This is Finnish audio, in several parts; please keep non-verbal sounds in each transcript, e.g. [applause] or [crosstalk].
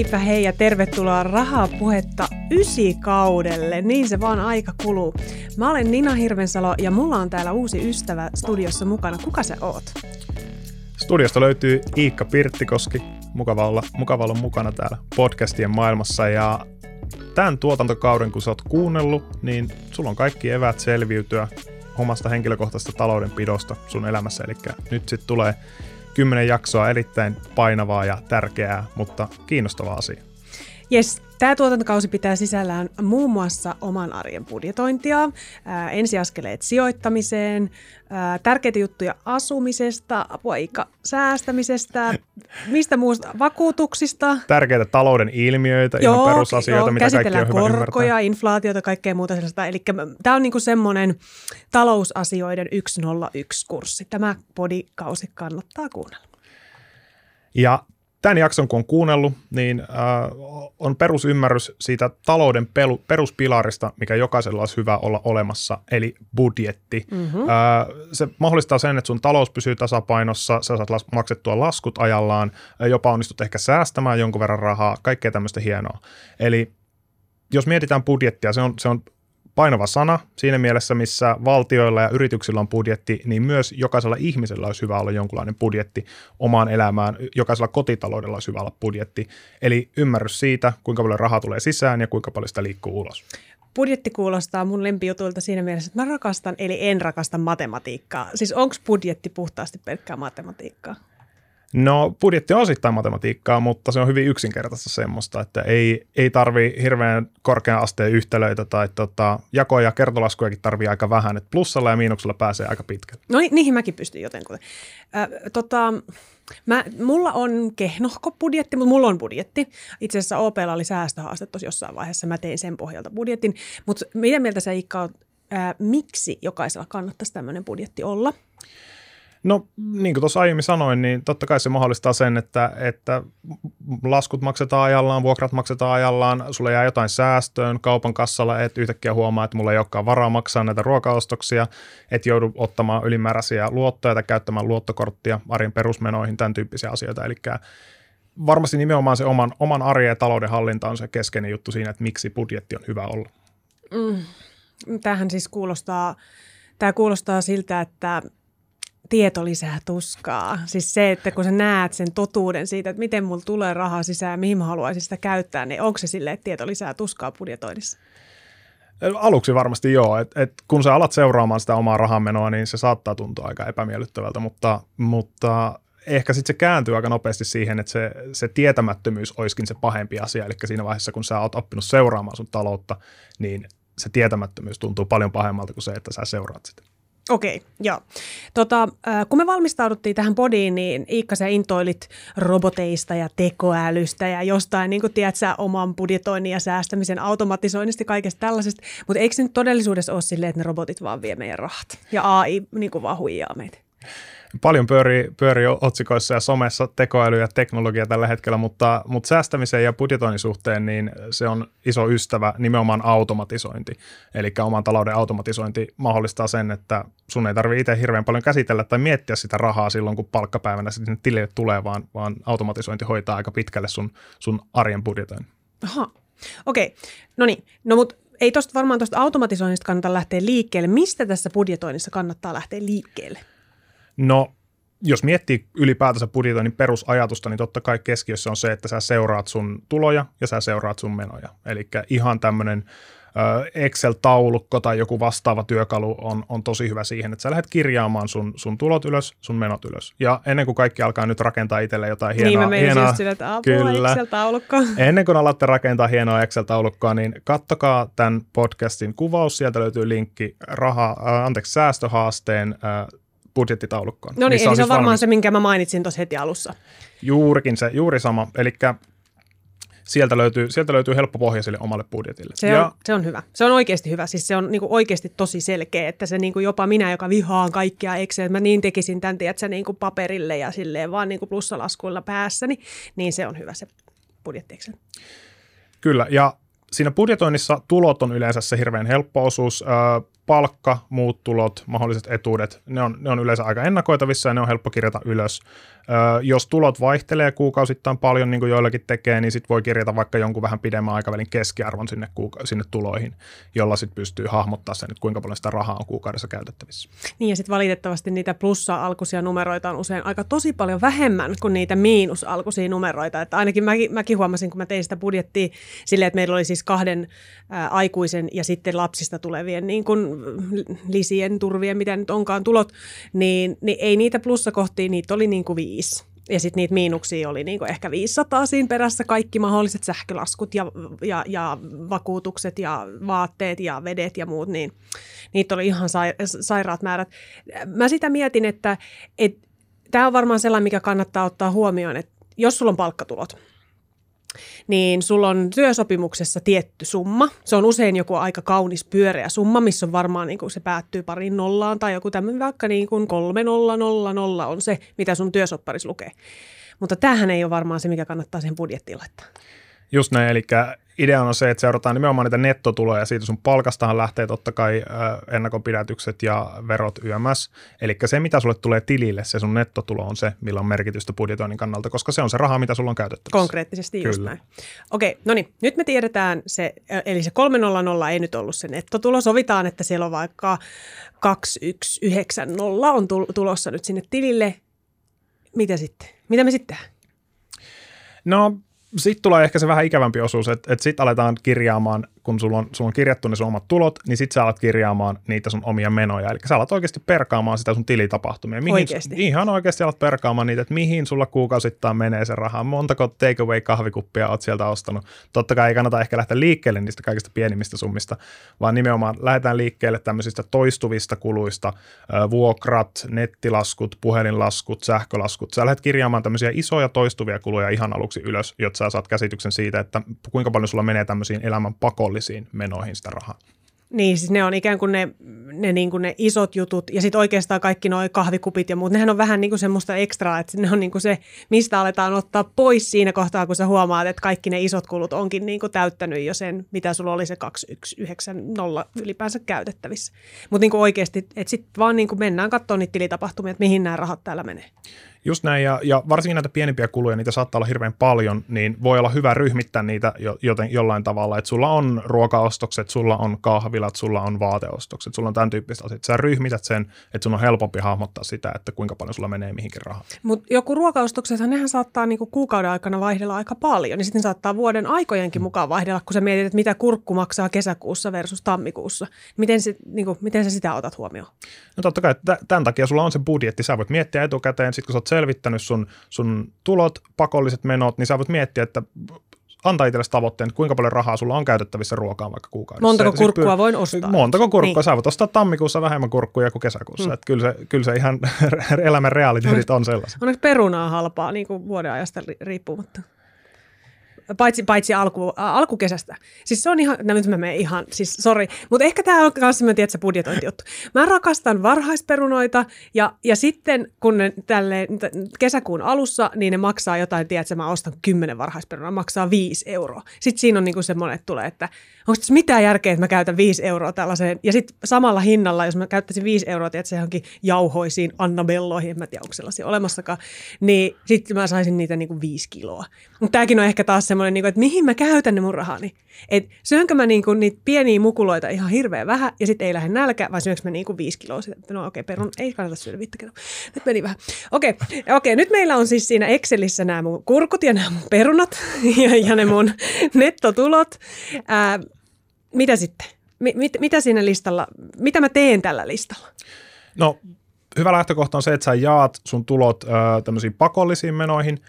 Heipä hei ja tervetuloa Rahapuhetta ysikaudelle. Niin se vaan aika kuluu. Mä olen Nina Hirvensalo ja mulla on täällä uusi ystävä studiossa mukana. Kuka sä oot? Studiosta löytyy Iikka Pirttikoski. Mukava olla, mukava olla mukana täällä podcastien maailmassa ja tämän tuotantokauden, kun sä oot kuunnellut, niin sulla on kaikki evät selviytyä omasta henkilökohtaisesta taloudenpidosta sun elämässä. Eli nyt sitten tulee kymmenen jaksoa erittäin painavaa ja tärkeää, mutta kiinnostavaa asia. Yes, tämä tuotantokausi pitää sisällään muun muassa oman arjen budjetointia, ää, ensiaskeleet sijoittamiseen, ää, tärkeitä juttuja asumisesta, apua säästämisestä, mistä muusta, vakuutuksista. Tärkeitä talouden ilmiöitä, joo, ihan perusasioita, joo, mitä kaikki on hyvä korkoja, ymmärtää. inflaatiota, kaikkea muuta sellaista. Eli tämä on niinku semmoinen talousasioiden 101-kurssi. Tämä podikausi kannattaa kuunnella. Ja tämän jakson kun on kuunnellut, niin äh, on perusymmärrys siitä talouden pelu, peruspilarista, mikä jokaisella olisi hyvä olla olemassa, eli budjetti. Mm-hmm. Äh, se mahdollistaa sen, että sun talous pysyy tasapainossa, sä saat las- maksettua laskut ajallaan, jopa onnistut ehkä säästämään jonkun verran rahaa, kaikkea tämmöistä hienoa. Eli jos mietitään budjettia, se on, se on painava sana siinä mielessä, missä valtioilla ja yrityksillä on budjetti, niin myös jokaisella ihmisellä olisi hyvä olla jonkunlainen budjetti omaan elämään, jokaisella kotitaloudella olisi hyvä olla budjetti. Eli ymmärrys siitä, kuinka paljon rahaa tulee sisään ja kuinka paljon sitä liikkuu ulos. Budjetti kuulostaa mun lempijutuilta siinä mielessä, että mä rakastan, eli en rakasta matematiikkaa. Siis onko budjetti puhtaasti pelkkää matematiikkaa? No budjetti on osittain matematiikkaa, mutta se on hyvin yksinkertaista semmoista, että ei, ei tarvi hirveän korkean asteen yhtälöitä tai tota, jakoja ja kertolaskujakin tarvii aika vähän, että plussalla ja miinuksella pääsee aika pitkälle. No niihin mäkin pystyn jotenkin. Äh, tota, mä, mulla on kehnohko budjetti, mutta mulla on budjetti. Itse asiassa OPlla oli säästöhaaste tuossa jossain vaiheessa, mä tein sen pohjalta budjetin. Mutta mitä mieltä sä Ikka äh, miksi jokaisella kannattaisi tämmöinen budjetti olla? No niin kuin tuossa aiemmin sanoin, niin totta kai se mahdollistaa sen, että, että laskut maksetaan ajallaan, vuokrat maksetaan ajallaan, sulle jää jotain säästöön kaupan kassalla, et yhtäkkiä huomaa, että mulla ei olekaan varaa maksaa näitä ruokaostoksia, et joudu ottamaan ylimääräisiä luottoja tai käyttämään luottokorttia arjen perusmenoihin, tämän tyyppisiä asioita. Eli varmasti nimenomaan se oman, oman arjen ja talouden hallinta on se keskeinen juttu siinä, että miksi budjetti on hyvä olla. Mm. Tämähän siis kuulostaa, tämä kuulostaa siltä, että tieto lisää tuskaa. Siis se, että kun sä näet sen totuuden siitä, että miten mulla tulee rahaa sisään, mihin mä haluaisin sitä käyttää, niin onko se silleen, että tieto lisää tuskaa budjetoinnissa? Aluksi varmasti joo, että et kun sä alat seuraamaan sitä omaa rahanmenoa, niin se saattaa tuntua aika epämiellyttävältä, mutta, mutta ehkä sitten se kääntyy aika nopeasti siihen, että se, se tietämättömyys olisikin se pahempi asia, eli siinä vaiheessa, kun sä oot oppinut seuraamaan sun taloutta, niin se tietämättömyys tuntuu paljon pahemmalta kuin se, että sä seuraat sitä. Okei, okay, joo. Tota, kun me valmistauduttiin tähän podiin, niin Iikka, sä intoilit roboteista ja tekoälystä ja jostain, niin kuin tiedät sä, oman budjetoinnin ja säästämisen automatisoinnista kaikesta tällaisesta. Mutta eikö se nyt todellisuudessa ole silleen, että ne robotit vaan vie meidän rahat ja AI niin kuin vaan huijaa meitä? Paljon pyörii, pyörii otsikoissa ja somessa tekoäly ja teknologia tällä hetkellä, mutta, mutta säästämisen ja budjetoinnin suhteen niin se on iso ystävä nimenomaan automatisointi. Eli oman talouden automatisointi mahdollistaa sen, että sun ei tarvitse itse hirveän paljon käsitellä tai miettiä sitä rahaa silloin, kun palkkapäivänä sinne tilille tulee, vaan, vaan automatisointi hoitaa aika pitkälle sun, sun arjen budjetoinnin. Aha, okei. Okay. No niin, no mutta ei tuosta varmaan tuosta automatisoinnista kannata lähteä liikkeelle. Mistä tässä budjetoinnissa kannattaa lähteä liikkeelle? No, jos miettii ylipäätänsä budjetoinnin perusajatusta, niin totta kai keskiössä on se, että sä seuraat sun tuloja ja sä seuraat sun menoja. Eli ihan tämmöinen Excel-taulukko tai joku vastaava työkalu on, on tosi hyvä siihen, että sä lähdet kirjaamaan sun, sun tulot ylös, sun menot ylös. Ja ennen kuin kaikki alkaa nyt rakentaa itselle jotain hienoa... Niin, mä hienoa, sille, että kyllä, Excel-taulukko. [laughs] Ennen kuin alatte rakentaa hienoa Excel-taulukkoa, niin kattokaa tämän podcastin kuvaus. Sieltä löytyy linkki raha, äh, anteeksi, säästöhaasteen äh, budjettitaulukkoon. No niin, eli se on siis varmaan valmis... se, minkä mä mainitsin tuossa heti alussa. Juurikin se, juuri sama. Eli sieltä löytyy, sieltä löytyy helppo pohja sille omalle budjetille. Se, ja, on, se on hyvä. Se on oikeasti hyvä. Siis se on niin kuin oikeasti tosi selkeä, että se niin kuin jopa minä, joka vihaan kaikkia Excel, että mä niin tekisin tämän, tiedätkö, niin kuin paperille ja silleen vaan niin kuin plussalaskuilla päässäni, niin se on hyvä se budjetti Excel. Kyllä, ja siinä budjetoinnissa tulot on yleensä se hirveän helppo osuus. Palkka, muut tulot, mahdolliset etuudet, ne on, ne on yleensä aika ennakoitavissa ja ne on helppo kirjata ylös. Ö, jos tulot vaihtelee kuukausittain paljon, niin kuin joillakin tekee, niin sitten voi kirjata vaikka jonkun vähän pidemmän aikavälin keskiarvon sinne, kuuka- sinne tuloihin, jolla sitten pystyy hahmottaa sen, että kuinka paljon sitä rahaa on kuukaudessa käytettävissä. Niin ja sitten valitettavasti niitä plussa-alkuisia numeroita on usein aika tosi paljon vähemmän kuin niitä miinus-alkuisia numeroita. Että ainakin mäkin, mäkin huomasin, kun mä tein sitä budjettia silleen, että meillä oli siis kahden ää, aikuisen ja sitten lapsista tulevien niin kuin lisien, turvien, mitä nyt onkaan tulot, niin, niin ei niitä plussakohtia, niitä oli niin kuin viisi. Ja sitten niitä miinuksia oli niinku ehkä 500 siinä perässä, kaikki mahdolliset sähkölaskut ja, ja, ja vakuutukset ja vaatteet ja vedet ja muut, niin niitä oli ihan sai, sairaat määrät. Mä sitä mietin, että et, tämä on varmaan sellainen, mikä kannattaa ottaa huomioon, että jos sulla on palkkatulot, niin sulla on työsopimuksessa tietty summa. Se on usein joku aika kaunis pyöreä summa, missä on varmaan niin kuin se päättyy pariin nollaan tai joku tämmöinen vaikka niin kuin kolme nolla nolla nolla on se, mitä sun työsopparis lukee. Mutta tämähän ei ole varmaan se, mikä kannattaa sen budjettiin laittaa. Just näin, eli idea on se, että seurataan nimenomaan niitä nettotuloja. Siitä sun palkastahan lähtee totta kai ennakonpidätykset ja verot YMS. Eli se, mitä sulle tulee tilille, se sun nettotulo on se, millä on merkitystä budjetoinnin kannalta, koska se on se raha, mitä sulla on käytettävissä. Konkreettisesti Kyllä. just näin. Okei, no niin, nyt me tiedetään se, eli se 300 ei nyt ollut se nettotulo. Sovitaan, että siellä on vaikka 2190 on tulossa nyt sinne tilille. Mitä sitten? Mitä me sitten? No sitten tulee ehkä se vähän ikävämpi osuus, että, että sitten aletaan kirjaamaan kun sulla on, sulla on kirjattu ne sun omat tulot, niin sit sä alat kirjaamaan niitä sun omia menoja. Eli sä alat oikeasti perkaamaan sitä sun tilitapahtumia. Mihin, oikeasti? Ihan oikeasti alat perkaamaan niitä, että mihin sulla kuukausittain menee se raha. Montako takeaway kahvikuppia oot sieltä ostanut. Totta kai ei kannata ehkä lähteä liikkeelle niistä kaikista pienimmistä summista, vaan nimenomaan lähdetään liikkeelle tämmöisistä toistuvista kuluista, vuokrat, nettilaskut, puhelinlaskut, sähkölaskut. Sä lähdet kirjaamaan tämmöisiä isoja toistuvia kuluja ihan aluksi ylös, jotta sä saat käsityksen siitä, että kuinka paljon sulla menee tämmöisiin elämän pakollisiin pakollisiin menoihin sitä rahaa. Niin, siis ne on ikään kuin ne, ne, niin kuin ne isot jutut ja sitten oikeastaan kaikki nuo kahvikupit ja muut, nehän on vähän niin kuin semmoista ekstraa, että ne on niin kuin se, mistä aletaan ottaa pois siinä kohtaa, kun sä huomaat, että kaikki ne isot kulut onkin niin kuin täyttänyt jo sen, mitä sulla oli se 2190 ylipäänsä käytettävissä. Mutta niin kuin oikeasti, että sitten vaan niin kuin mennään katsomaan niitä tilitapahtumia, että mihin nämä rahat täällä menee. Just näin, ja, ja varsinkin näitä pienempiä kuluja, niitä saattaa olla hirveän paljon, niin voi olla hyvä ryhmittää niitä jo, joten, jollain tavalla, että sulla on ruokaostokset, sulla on kahvilat, sulla on vaateostokset, sulla on tämän tyyppistä asiat. Sä ryhmität sen, että sun on helpompi hahmottaa sitä, että kuinka paljon sulla menee mihinkin rahaa. Mutta joku ruokaostoksethan, nehän saattaa niinku kuukauden aikana vaihdella aika paljon, niin sitten saattaa vuoden aikojenkin mukaan vaihdella, kun sä mietit, että mitä kurkku maksaa kesäkuussa versus tammikuussa. Miten, se, niinku, miten sä sitä otat huomioon? No totta kai, tämän takia sulla on se budjetti, sä voit miettiä etukäteen, sit kun sä oot selvittänyt sun, sun tulot, pakolliset menot, niin sä voit miettiä, että antaa itsellesi tavoitteen, että kuinka paljon rahaa sulla on käytettävissä ruokaan vaikka kuukaudessa. Montako kurkkua pyr- voin ostaa? Montako kurkkua. Niin. Sä voit ostaa tammikuussa vähemmän kurkkuja kuin kesäkuussa. Mm. Että kyllä, se, kyllä se ihan [laughs] elämän realiteetit on sellaisia. Onneksi perunaa halpaa niin kuin vuoden ajasta riippumatta? Paitsi, paitsi alku, alkukesästä. Siis se on ihan, no nyt mä menen ihan, siis sori, mutta ehkä tämä on myös semmoinen, tiedätkö, budjetointijuttu. Mä rakastan varhaisperunoita ja, ja sitten kun ne tälle kesäkuun alussa, niin ne maksaa jotain, tiedätkö, mä ostan kymmenen varhaisperunaa, maksaa viisi euroa. Sitten siinä on niinku semmoinen, että tulee, että onko tässä mitään järkeä, että mä käytän viisi euroa tällaiseen. Ja sitten samalla hinnalla, jos mä käyttäisin viisi euroa, tiedätkö, johonkin jauhoisiin Annabelloihin, en mä tiedä, onko sellaisia olemassakaan, niin sitten mä saisin niitä niinku viisi kiloa. Mutta tämäkin on ehkä taas semmoinen, semmoinen, niin kuin, että mihin mä käytän ne mun rahani. Että syönkö mä niin kuin, niitä pieniä mukuloita ihan hirveän vähän ja sitten ei lähde nälkä, vai syönkö mä niin kuin viisi kiloa sitä. No okei, okay, perun ei kannata syödä viittä kiloa. Nyt meni vähän. Okei, okay, okay, nyt meillä on siis siinä Excelissä nämä mun kurkut ja nämä mun perunat [laughs] ja, ja ne mun nettotulot. Ää, mitä sitten? Mit, mitä siinä listalla, mitä mä teen tällä listalla? No hyvä lähtökohta on se, että sä jaat sun tulot äh, tämmöisiin pakollisiin menoihin –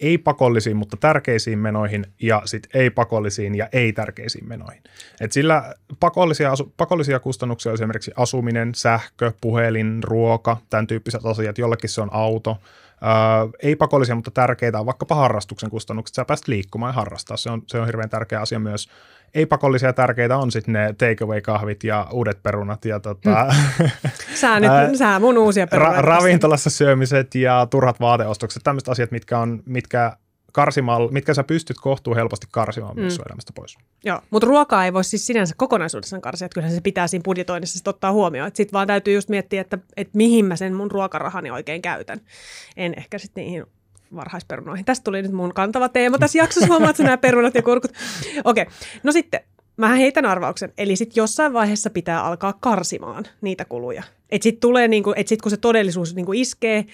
ei-pakollisiin, mutta tärkeisiin menoihin ja sitten ei-pakollisiin ja ei-tärkeisiin menoihin. Et sillä pakollisia, pakollisia kustannuksia esimerkiksi asuminen, sähkö, puhelin, ruoka, tämän tyyppiset asiat, jollekin se on auto. Ää, ei pakollisia, mutta tärkeitä on vaikkapa harrastuksen kustannukset. Sä pääst liikkumaan ja harrastaa. Se on, se on hirveän tärkeä asia myös ei-pakollisia tärkeitä on sitten ne takeaway-kahvit ja uudet perunat ja tota, mm. [laughs] sä, nyt, sä mun uusia perunat. Ra- ravintolassa syömiset ja turhat vaateostokset, tämmöiset asiat, mitkä, on, mitkä karsimaan, mitkä sä pystyt kohtuu helposti karsimaan mm. myös sun elämästä pois. Joo, mutta ruokaa ei voi siis sinänsä kokonaisuudessaan karsia, että kyllähän se pitää siinä budjetoinnissa sit ottaa huomioon. Sitten vaan täytyy just miettiä, että, että mihin mä sen mun ruokarahani oikein käytän. En ehkä sitten niihin varhaisperunoihin. Tästä tuli nyt mun kantava teema tässä jaksossa, huomaat nämä perunat ja kurkut. Okei, okay. no sitten mä heitän arvauksen. Eli sitten jossain vaiheessa pitää alkaa karsimaan niitä kuluja. Että sitten tulee, niinku, että sit kun se todellisuus niinku iskee,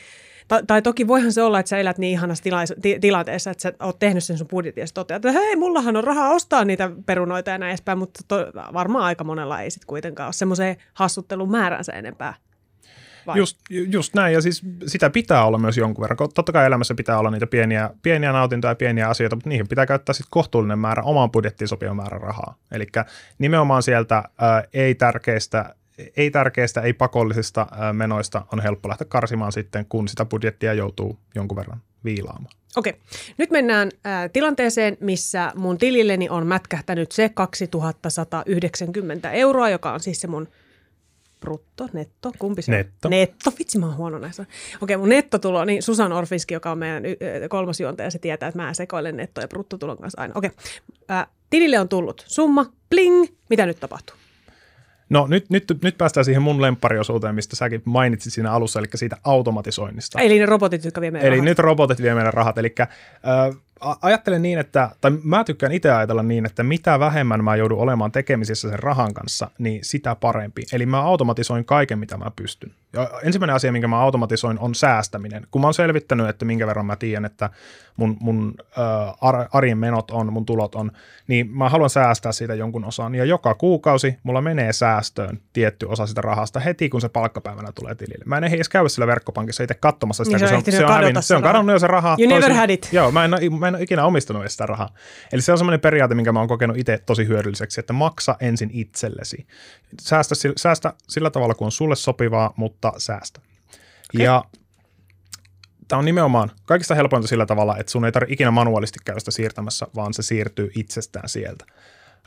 tai, tai toki voihan se olla, että sä elät niin ihanassa tila- ti- tilanteessa, että sä oot tehnyt sen sun budjetin ja toteat, että hei, mullahan on rahaa ostaa niitä perunoita ja näin edespäin, mutta to, varmaan aika monella ei sitten kuitenkaan ole semmoiseen hassuttelun määränsä enempää. Just, just näin, ja siis sitä pitää olla myös jonkun verran. Totta kai elämässä pitää olla niitä pieniä, pieniä nautintoja ja pieniä asioita, mutta niihin pitää käyttää sitten kohtuullinen määrä, omaan budjettiin sopiva määrä rahaa. Eli nimenomaan sieltä ei-tärkeistä ei tärkeistä, ei pakollisista menoista on helppo lähteä karsimaan sitten, kun sitä budjettia joutuu jonkun verran viilaamaan. Okei, nyt mennään äh, tilanteeseen, missä mun tililleni on mätkähtänyt se 2190 euroa, joka on siis se mun brutto, netto, kumpi se netto. on? Netto. Vitsi, mä oon huono näissä. Okei, mun nettotulo, niin Susan Orfiski, joka on meidän kolmas juontaja, se tietää, että mä sekoilen netto- ja bruttotulon kanssa aina. Okei, äh, tilille on tullut summa, bling, mitä nyt tapahtuu? No nyt, nyt, nyt päästään siihen mun lemppariosuuteen, mistä säkin mainitsit siinä alussa, eli siitä automatisoinnista. Eli ne robotit, jotka vie meidän Eli rahat. nyt robotit vie meidän rahat. Eli äh, ajattelen niin, että, tai mä tykkään itse ajatella niin, että mitä vähemmän mä joudun olemaan tekemisissä sen rahan kanssa, niin sitä parempi. Eli mä automatisoin kaiken, mitä mä pystyn. Ja ensimmäinen asia, minkä mä automatisoin, on säästäminen. Kun mä oon selvittänyt, että minkä verran mä tiedän, että mun, mun äh, arjen menot on, mun tulot on, niin mä haluan säästää siitä jonkun osan. Ja joka kuukausi mulla menee säästöön tietty osa sitä rahasta heti, kun se palkkapäivänä tulee tilille. Mä en edes käy sillä verkkopankissa itse katsomassa sitä, Niin se kun on se on, se on, hävinnyt, se on kadonnut jo se raha. You never had it. Joo, mä en, mä en ole ikinä omistanut edes sitä rahaa. Eli se on semmoinen periaate, minkä mä oon kokenut itse tosi hyödylliseksi, että maksa ensin itsellesi. Säästä, säästä sillä tavalla, kun on sulle sopivaa, mutta säästä. Okay. Ja tämä on nimenomaan kaikista helpointa sillä tavalla, että sun ei tarvitse ikinä manuaalisti käydä sitä siirtämässä, vaan se siirtyy itsestään sieltä.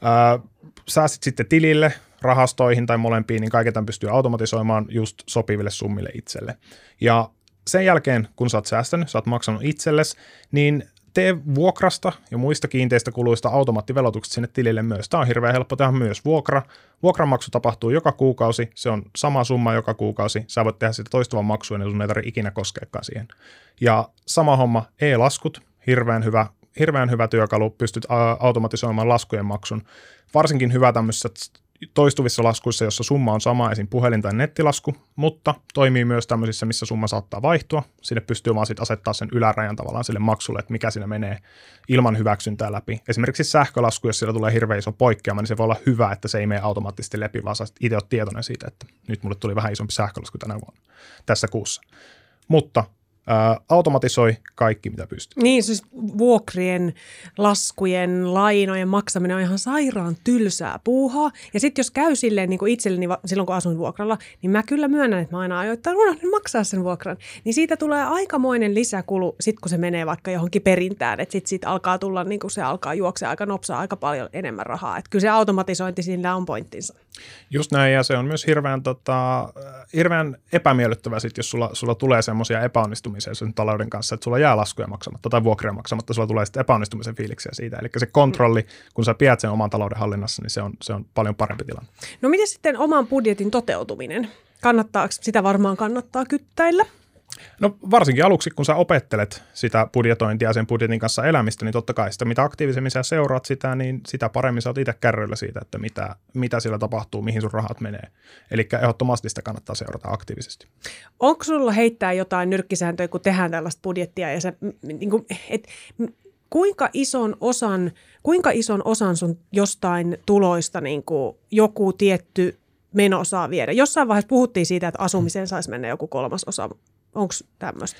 Öö, säästit sitten tilille, rahastoihin tai molempiin, niin kaiken tämän pystyy automatisoimaan just sopiville summille itselle. Ja sen jälkeen, kun sä oot säästänyt, sä oot maksanut itsellesi, niin tee vuokrasta ja muista kiinteistä kuluista automaattivelotukset sinne tilille myös. Tämä on hirveän helppo tehdä myös vuokra. Vuokranmaksu tapahtuu joka kuukausi, se on sama summa joka kuukausi. Sä voit tehdä sitä toistuvan maksuun ja sun ei tarvitse ikinä koskeakaan siihen. Ja sama homma, e-laskut, hirveän hyvä, hirveän hyvä työkalu, pystyt automatisoimaan laskujen maksun. Varsinkin hyvä tämmöisissä toistuvissa laskuissa, jossa summa on sama, esim. puhelin- tai nettilasku, mutta toimii myös tämmöisissä, missä summa saattaa vaihtua. Sinne pystyy vaan sit asettaa sen ylärajan tavallaan sille maksulle, että mikä siinä menee ilman hyväksyntää läpi. Esimerkiksi sähkölasku, jos siellä tulee hirveän iso poikkeama, niin se voi olla hyvä, että se ei mene automaattisesti läpi, vaan sit itse tietoinen siitä, että nyt mulle tuli vähän isompi sähkölasku tänä vuonna, tässä kuussa. Mutta automatisoi kaikki, mitä pystyy. Niin, siis vuokrien, laskujen, lainojen maksaminen on ihan sairaan tylsää puuhaa. Ja sitten jos käy silleen niin kuin itselleni silloin, kun asuin vuokralla, niin mä kyllä myönnän, että mä aina ajoittain unohdin maksaa sen vuokran. Niin siitä tulee aikamoinen lisäkulu, sit kun se menee vaikka johonkin perintään. Että sitten sit alkaa tulla, niin kuin se alkaa juoksea aika nopsaa aika paljon enemmän rahaa. Että kyllä se automatisointi sillä on pointtinsa. Just näin, ja se on myös hirveän, tota, hirveän epämiellyttävää, sit, jos sulla, sulla tulee semmoisia epäonnistumisia sen talouden kanssa, että sulla jää laskuja maksamatta tai vuokria maksamatta, sulla tulee sitten epäonnistumisen fiiliksiä siitä. Eli se kontrolli, kun sä pidät sen oman talouden hallinnassa, niin se on, se on paljon parempi tilanne. No miten sitten oman budjetin toteutuminen? Kannattaako, sitä varmaan kannattaa kyttäillä? No varsinkin aluksi, kun sä opettelet sitä budjetointia ja sen budjetin kanssa elämistä, niin totta kai sitä, mitä aktiivisemmin sä seuraat sitä, niin sitä paremmin sä oot itse kärryillä siitä, että mitä, mitä siellä tapahtuu, mihin sun rahat menee. Eli ehdottomasti sitä kannattaa seurata aktiivisesti. Onko sulla heittää jotain nyrkkisääntöjä, kun tehdään tällaista budjettia ja m- niin kuin, et, kuinka ison osan, kuinka ison osan sun jostain tuloista niin kuin joku tietty meno saa viedä? Jossain vaiheessa puhuttiin siitä, että asumiseen saisi mennä joku kolmas osa. Onko tämmöistä?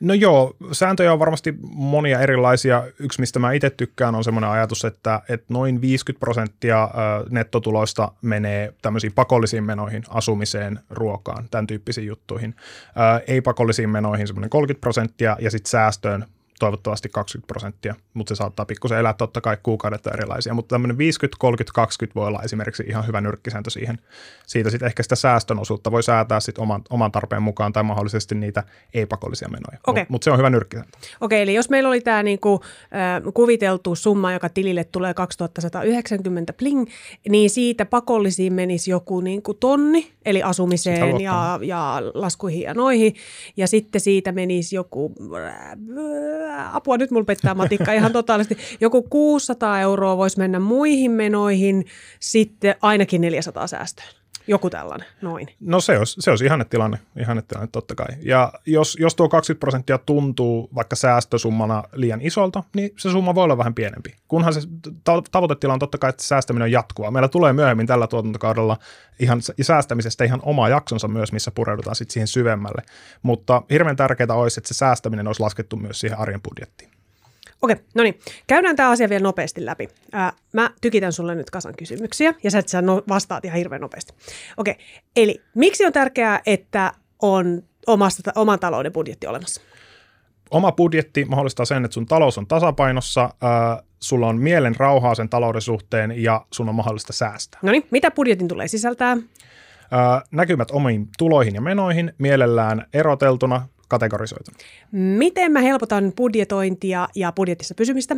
No joo, sääntöjä on varmasti monia erilaisia. Yksi, mistä mä itse tykkään, on semmoinen ajatus, että, että noin 50 prosenttia nettotuloista menee tämmöisiin pakollisiin menoihin, asumiseen, ruokaan, tämän tyyppisiin juttuihin. Ö, Ei-pakollisiin menoihin semmoinen 30 prosenttia ja sitten säästöön toivottavasti 20 prosenttia, mutta se saattaa pikkusen elää totta kai kuukaudet erilaisia, mutta tämmöinen 50, 30, 20 voi olla esimerkiksi ihan hyvä nyrkkisääntö siihen. Siitä sitten ehkä sitä säästön osuutta voi säätää sitten oman, oman tarpeen mukaan tai mahdollisesti niitä ei-pakollisia menoja, okay. mutta mut se on hyvä nyrkkisääntö. Okei, okay, eli jos meillä oli tämä niinku, äh, kuviteltu summa, joka tilille tulee 2190 pling, niin siitä pakollisiin menisi joku niinku tonni, eli asumiseen ja, ja laskuihin ja noihin, ja sitten siitä menisi joku apua, nyt mulla pettää matikka ihan totaalisesti. Joku 600 euroa voisi mennä muihin menoihin, sitten ainakin 400 säästöön. Joku tällainen, noin. No se olisi, se olisi ihannetilanne, ihannetilanne totta kai. Ja jos, jos tuo 20 prosenttia tuntuu vaikka säästösummana liian isolta, niin se summa voi olla vähän pienempi. Kunhan se tavoitetila on totta kai, että säästäminen on jatkuvaa. Meillä tulee myöhemmin tällä tuotantokaudella ihan säästämisestä ihan oma jaksonsa myös, missä pureudutaan sitten siihen syvemmälle. Mutta hirveän tärkeää olisi, että se säästäminen olisi laskettu myös siihen arjen budjettiin. Okei, no niin. Käydään tämä asia vielä nopeasti läpi. Ää, mä tykitän sulle nyt kasan kysymyksiä ja sä, sä no, vastaat ihan hirveän nopeasti. Okei, eli miksi on tärkeää, että on omasta, oman talouden budjetti olemassa? Oma budjetti mahdollistaa sen, että sun talous on tasapainossa, ää, sulla on mielen rauhaa sen talouden suhteen ja sun on mahdollista säästää. No niin, mitä budjetin tulee sisältää? Ää, näkymät omiin tuloihin ja menoihin, mielellään eroteltuna, kategorisoituna. Miten mä helpotan budjetointia ja budjetissa pysymistä?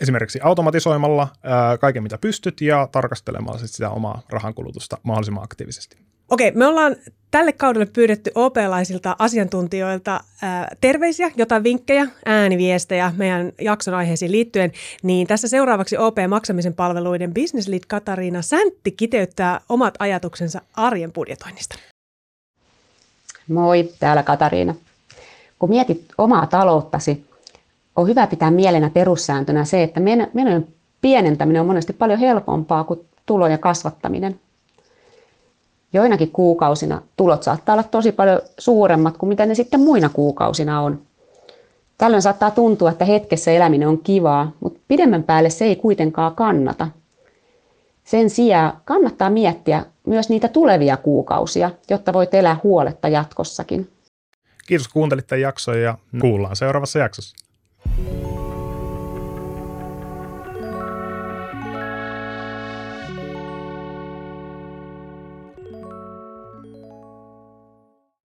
Esimerkiksi automatisoimalla ää, kaiken, mitä pystyt, ja tarkastelemalla sitä omaa rahankulutusta mahdollisimman aktiivisesti. Okei, me ollaan tälle kaudelle pyydetty OP-laisilta asiantuntijoilta ää, terveisiä, jotain vinkkejä, ääniviestejä meidän jakson aiheisiin liittyen, niin tässä seuraavaksi OP-maksamisen palveluiden Business Lead Katariina Säntti kiteyttää omat ajatuksensa arjen budjetoinnista. Moi, täällä Katariina. Kun mietit omaa talouttasi, on hyvä pitää mielenä perussääntönä se, että menojen pienentäminen on monesti paljon helpompaa kuin tulojen kasvattaminen. Joinakin kuukausina tulot saattaa olla tosi paljon suuremmat kuin mitä ne sitten muina kuukausina on. Tällöin saattaa tuntua, että hetkessä eläminen on kivaa, mutta pidemmän päälle se ei kuitenkaan kannata. Sen sijaan kannattaa miettiä myös niitä tulevia kuukausia, jotta voit elää huoletta jatkossakin. Kiitos kun kuuntelit tämän jakson ja kuullaan seuraavassa jaksossa.